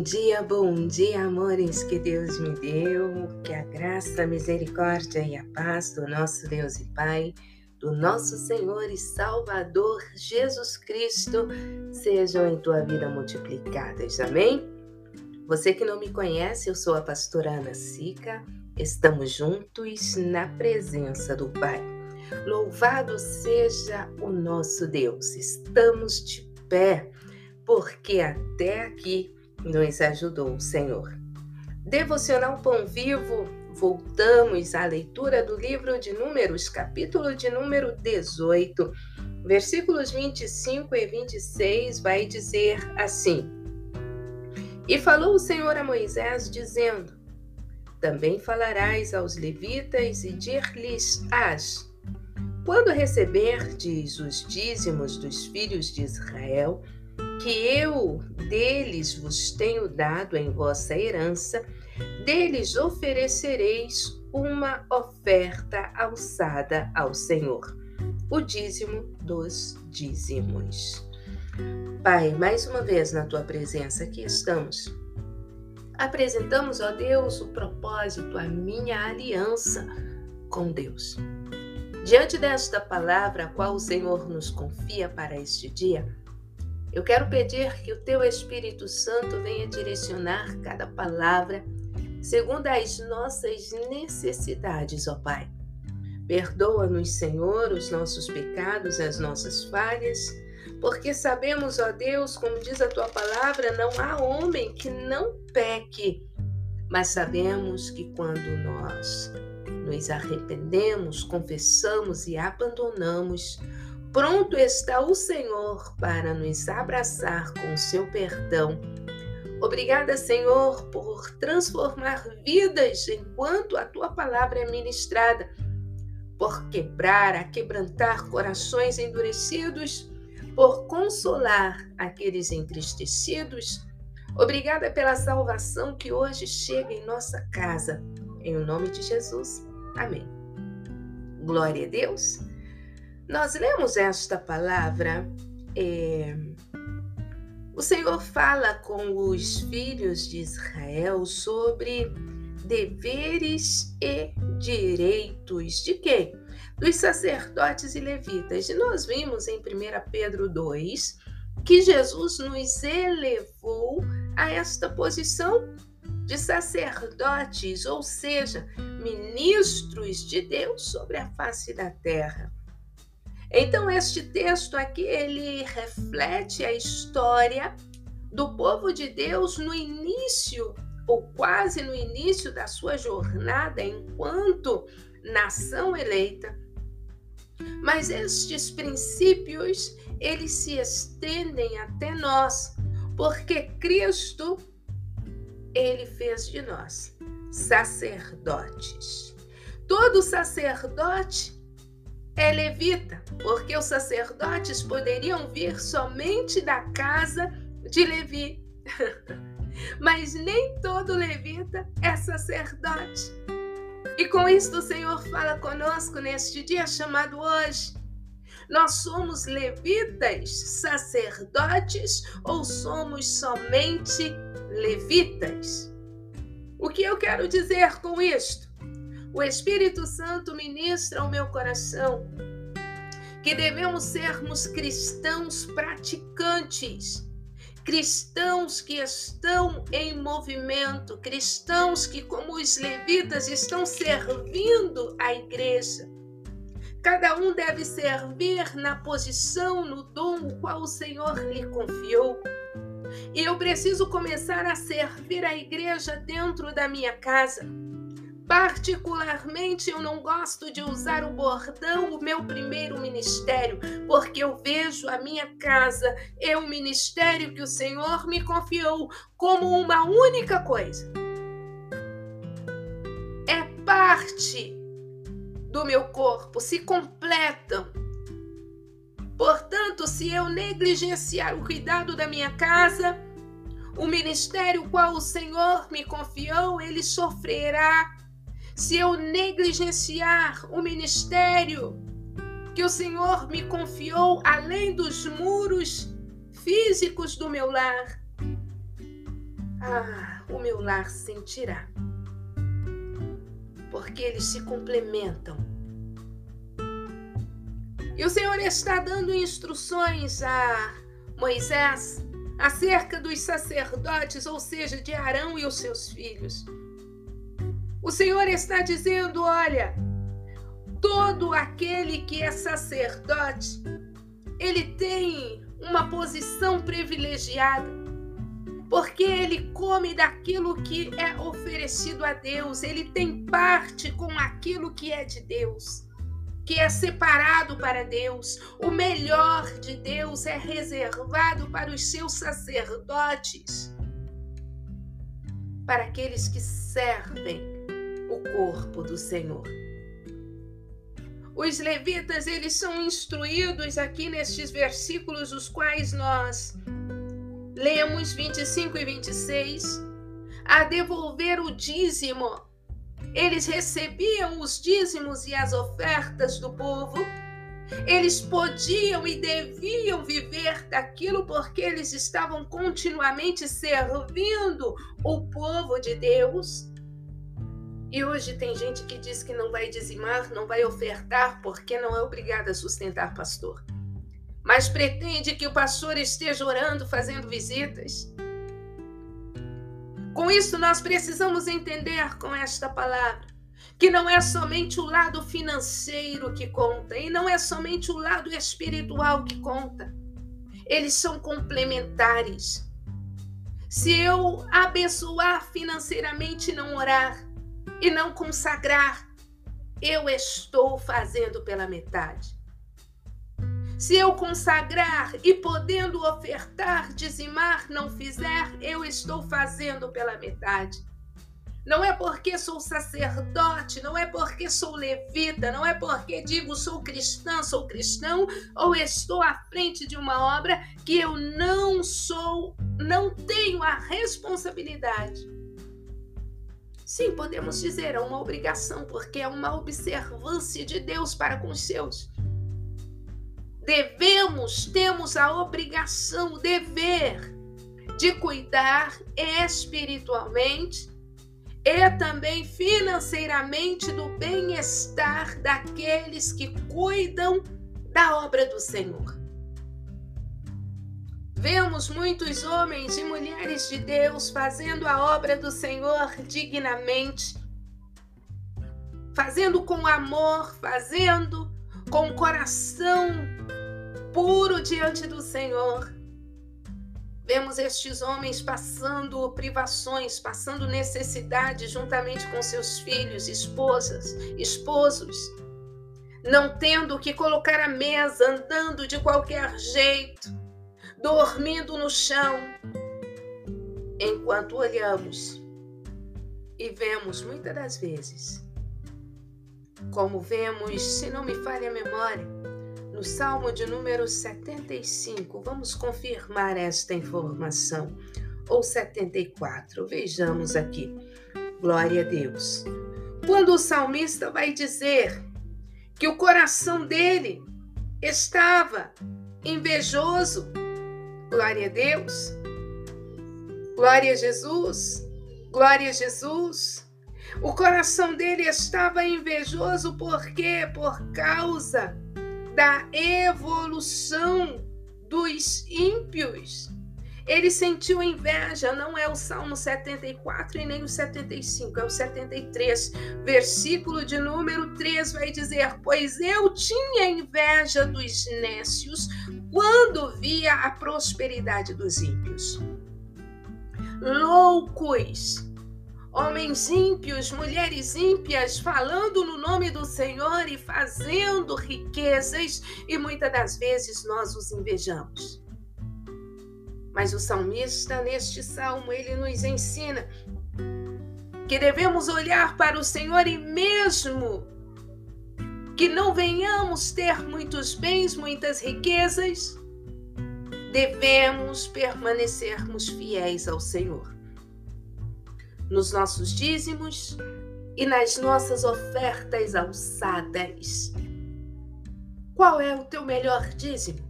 Bom dia, bom dia, amores que Deus me deu. Que a graça, a misericórdia e a paz do nosso Deus e Pai, do nosso Senhor e Salvador Jesus Cristo sejam em tua vida multiplicadas. Amém? Você que não me conhece, eu sou a pastora Ana Sica. Estamos juntos na presença do Pai. Louvado seja o nosso Deus. Estamos de pé porque até aqui nos ajudou o Senhor. Devocional Pão Vivo, voltamos à leitura do livro de Números, capítulo de número 18, versículos 25 e 26, vai dizer assim: E falou o Senhor a Moisés, dizendo: Também falarás aos levitas e dir-lhes-ás: Quando receberdes os dízimos dos filhos de Israel, que eu deles vos tenho dado em vossa herança, deles oferecereis uma oferta alçada ao Senhor, o dízimo dos dízimos. Pai, mais uma vez na tua presença aqui estamos. Apresentamos, ó Deus, o propósito, a minha aliança com Deus. Diante desta palavra a qual o Senhor nos confia para este dia, eu quero pedir que o teu Espírito Santo venha direcionar cada palavra segundo as nossas necessidades, ó Pai. Perdoa-nos, Senhor, os nossos pecados, as nossas falhas, porque sabemos, ó Deus, como diz a tua palavra, não há homem que não peque, mas sabemos que quando nós nos arrependemos, confessamos e abandonamos, Pronto está o Senhor para nos abraçar com seu perdão. Obrigada, Senhor, por transformar vidas enquanto a tua palavra é ministrada, por quebrar, aquebrantar corações endurecidos, por consolar aqueles entristecidos. Obrigada pela salvação que hoje chega em nossa casa. Em nome de Jesus. Amém. Glória a Deus. Nós lemos esta palavra, é, o Senhor fala com os filhos de Israel sobre deveres e direitos de quem? Dos sacerdotes e levitas. E nós vimos em 1 Pedro 2 que Jesus nos elevou a esta posição de sacerdotes, ou seja, ministros de Deus sobre a face da terra. Então este texto aqui ele reflete a história do povo de Deus no início ou quase no início da sua jornada enquanto nação eleita. Mas estes princípios eles se estendem até nós, porque Cristo ele fez de nós sacerdotes. Todo sacerdote é levita, porque os sacerdotes poderiam vir somente da casa de Levi. Mas nem todo levita é sacerdote. E com isto o Senhor fala conosco neste dia chamado hoje. Nós somos levitas, sacerdotes ou somos somente levitas? O que eu quero dizer com isto? O Espírito Santo ministra ao meu coração que devemos sermos cristãos praticantes, cristãos que estão em movimento, cristãos que, como os levitas, estão servindo a igreja. Cada um deve servir na posição, no dom o qual o Senhor lhe confiou. E eu preciso começar a servir a igreja dentro da minha casa Particularmente, eu não gosto de usar o bordão, o meu primeiro ministério, porque eu vejo a minha casa e o ministério que o Senhor me confiou como uma única coisa. É parte do meu corpo, se completam. Portanto, se eu negligenciar o cuidado da minha casa, o ministério qual o Senhor me confiou, ele sofrerá se eu negligenciar o ministério que o Senhor me confiou além dos muros físicos do meu lar, ah, o meu lar sentirá. Porque eles se complementam. E o Senhor está dando instruções a Moisés acerca dos sacerdotes, ou seja, de Arão e os seus filhos. O Senhor está dizendo: olha, todo aquele que é sacerdote, ele tem uma posição privilegiada, porque ele come daquilo que é oferecido a Deus, ele tem parte com aquilo que é de Deus que é separado para Deus. O melhor de Deus é reservado para os seus sacerdotes, para aqueles que servem corpo do Senhor. Os levitas, eles são instruídos aqui nestes versículos, os quais nós lemos 25 e 26, a devolver o dízimo eles recebiam os dízimos e as ofertas do povo. Eles podiam e deviam viver daquilo porque eles estavam continuamente servindo o povo de Deus. E hoje tem gente que diz que não vai dizimar, não vai ofertar porque não é obrigada a sustentar pastor. Mas pretende que o pastor esteja orando, fazendo visitas. Com isso, nós precisamos entender com esta palavra que não é somente o lado financeiro que conta e não é somente o lado espiritual que conta. Eles são complementares. Se eu abençoar financeiramente e não orar e não consagrar, eu estou fazendo pela metade. Se eu consagrar e podendo ofertar, dizimar, não fizer, eu estou fazendo pela metade. Não é porque sou sacerdote, não é porque sou levita, não é porque digo sou cristã, sou cristão, ou estou à frente de uma obra que eu não sou, não tenho a responsabilidade. Sim, podemos dizer, é uma obrigação, porque é uma observância de Deus para com os seus devemos, temos a obrigação, o dever de cuidar espiritualmente e também financeiramente do bem-estar daqueles que cuidam da obra do Senhor. Vemos muitos homens e mulheres de Deus fazendo a obra do Senhor dignamente, fazendo com amor, fazendo com coração puro diante do Senhor. Vemos estes homens passando privações, passando necessidade juntamente com seus filhos, esposas, esposos, não tendo o que colocar à mesa, andando de qualquer jeito, dormindo no chão, enquanto olhamos e vemos muitas das vezes, como vemos, se não me falha a memória, no Salmo de número 75. Vamos confirmar esta informação. Ou 74. Vejamos aqui. Glória a Deus. Quando o salmista vai dizer que o coração dele estava invejoso, glória a Deus, glória a Jesus, glória a Jesus. O coração dele estava invejoso por quê? Por causa da evolução dos ímpios. Ele sentiu inveja, não é o Salmo 74 e nem o 75, é o 73. Versículo de número 3 vai dizer: Pois eu tinha inveja dos nécios quando via a prosperidade dos ímpios. Loucos homens ímpios, mulheres ímpias, falando no nome do Senhor e fazendo riquezas, e muitas das vezes nós os invejamos. Mas o salmista, neste salmo, ele nos ensina que devemos olhar para o Senhor e mesmo que não venhamos ter muitos bens, muitas riquezas, devemos permanecermos fiéis ao Senhor nos nossos dízimos e nas nossas ofertas alçadas. Qual é o teu melhor dízimo?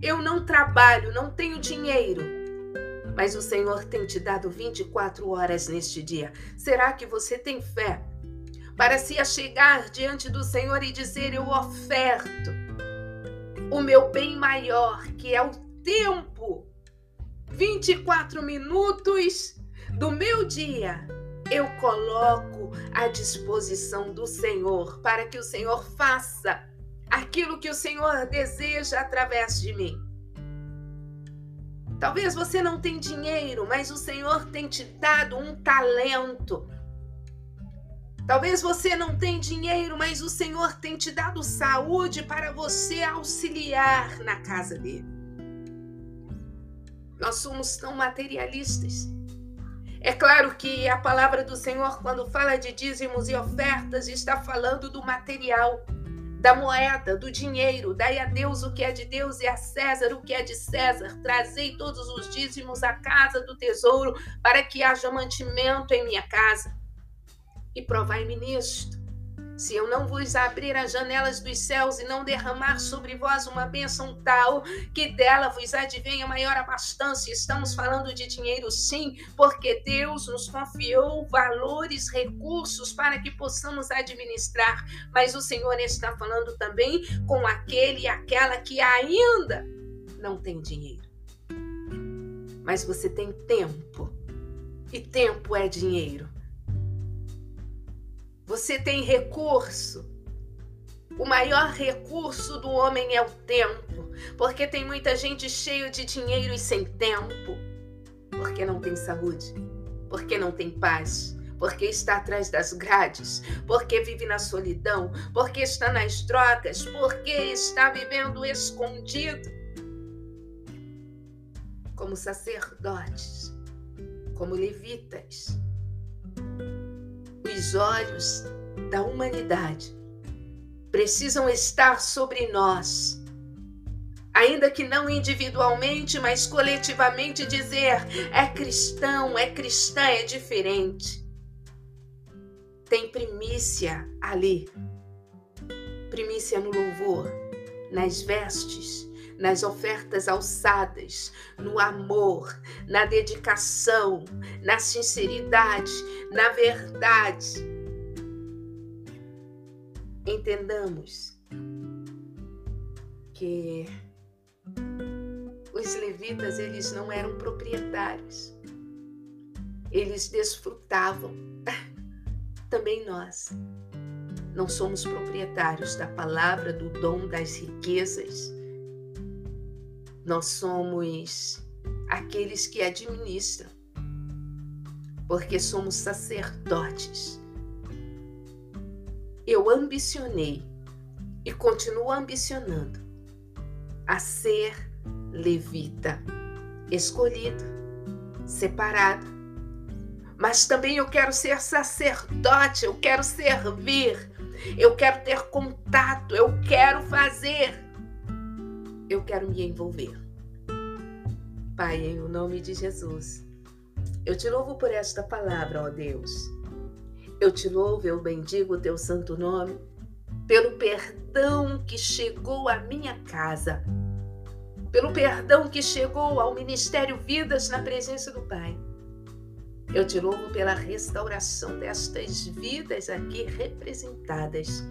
Eu não trabalho, não tenho dinheiro, mas o Senhor tem te dado 24 horas neste dia. Será que você tem fé para se achegar diante do Senhor e dizer: Eu oferto o meu bem maior, que é o tempo, 24 minutos do meu dia, eu coloco à disposição do Senhor para que o Senhor faça aquilo que o Senhor deseja através de mim. Talvez você não tenha dinheiro, mas o Senhor tem te dado um talento. Talvez você não tenha dinheiro, mas o Senhor tem te dado saúde para você auxiliar na casa dele. Nós somos tão materialistas. É claro que a palavra do Senhor, quando fala de dízimos e ofertas, está falando do material da moeda, do dinheiro, dai a Deus o que é de Deus e a César o que é de César. Trazei todos os dízimos à casa do tesouro, para que haja mantimento em minha casa. E provai-me nisto se eu não vos abrir as janelas dos céus e não derramar sobre vós uma bênção tal que dela vos advenha maior abastança, estamos falando de dinheiro sim, porque Deus nos confiou valores, recursos para que possamos administrar, mas o Senhor está falando também com aquele e aquela que ainda não tem dinheiro. Mas você tem tempo, e tempo é dinheiro. Você tem recurso. O maior recurso do homem é o tempo, porque tem muita gente cheio de dinheiro e sem tempo, porque não tem saúde, porque não tem paz, porque está atrás das grades, porque vive na solidão, porque está nas drogas, porque está vivendo escondido. Como sacerdotes, como levitas, os olhos da humanidade precisam estar sobre nós. Ainda que não individualmente, mas coletivamente, dizer é cristão, é cristã, é diferente. Tem primícia ali. Primícia no louvor, nas vestes, nas ofertas alçadas, no amor, na dedicação, na sinceridade, na verdade. Entendamos que os levitas eles não eram proprietários. Eles desfrutavam. Também nós não somos proprietários da palavra, do dom, das riquezas nós somos aqueles que administram, porque somos sacerdotes. Eu ambicionei e continuo ambicionando a ser levita, escolhido, separado. Mas também eu quero ser sacerdote, eu quero servir, eu quero ter contato, eu quero fazer eu quero me envolver. Pai, em nome de Jesus, eu te louvo por esta palavra, ó Deus. Eu te louvo, eu bendigo o teu santo nome, pelo perdão que chegou à minha casa, pelo perdão que chegou ao Ministério Vidas na presença do Pai. Eu te louvo pela restauração destas vidas aqui representadas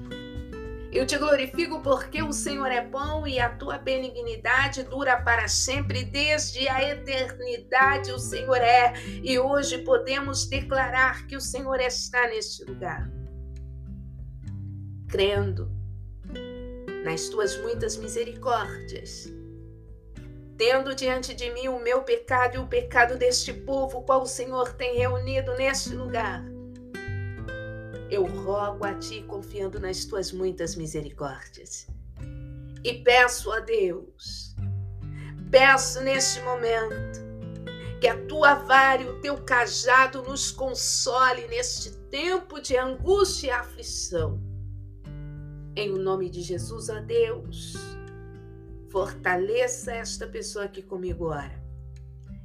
eu te glorifico porque o Senhor é bom e a tua benignidade dura para sempre, desde a eternidade o Senhor é. E hoje podemos declarar que o Senhor está neste lugar. Crendo nas tuas muitas misericórdias, tendo diante de mim o meu pecado e o pecado deste povo, qual o Senhor tem reunido neste lugar eu rogo a Ti confiando nas Tuas muitas misericórdias. E peço a Deus, peço neste momento, que a Tua vara e o Teu cajado nos console neste tempo de angústia e aflição. Em nome de Jesus, ó Deus, fortaleça esta pessoa aqui comigo ora.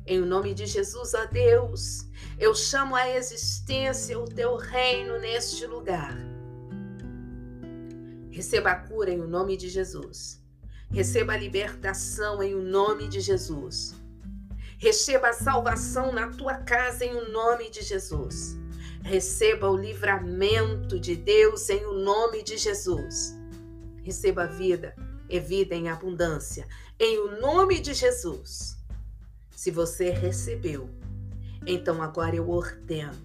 Em nome de Jesus, ó Deus, eu chamo a existência o teu reino neste lugar. Receba a cura em nome de Jesus. Receba a libertação em nome de Jesus. Receba a salvação na tua casa em o nome de Jesus. Receba o livramento de Deus em o nome de Jesus. Receba a vida e vida em abundância em o nome de Jesus. Se você recebeu, então agora eu ordeno.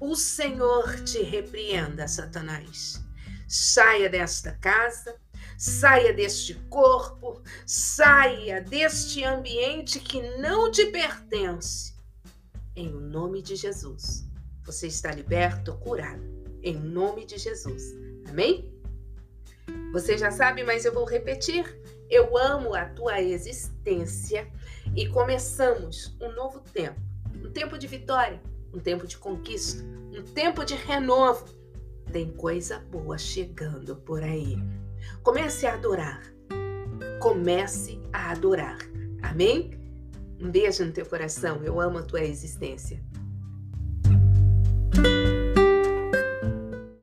O Senhor te repreenda, Satanás. Saia desta casa, saia deste corpo, saia deste ambiente que não te pertence. Em nome de Jesus. Você está liberto, curado. Em nome de Jesus. Amém? Você já sabe, mas eu vou repetir. Eu amo a tua existência e começamos um novo tempo um tempo de vitória, um tempo de conquista, um tempo de renovo. Tem coisa boa chegando por aí. Comece a adorar. Comece a adorar. Amém? Um beijo no teu coração. Eu amo a tua existência.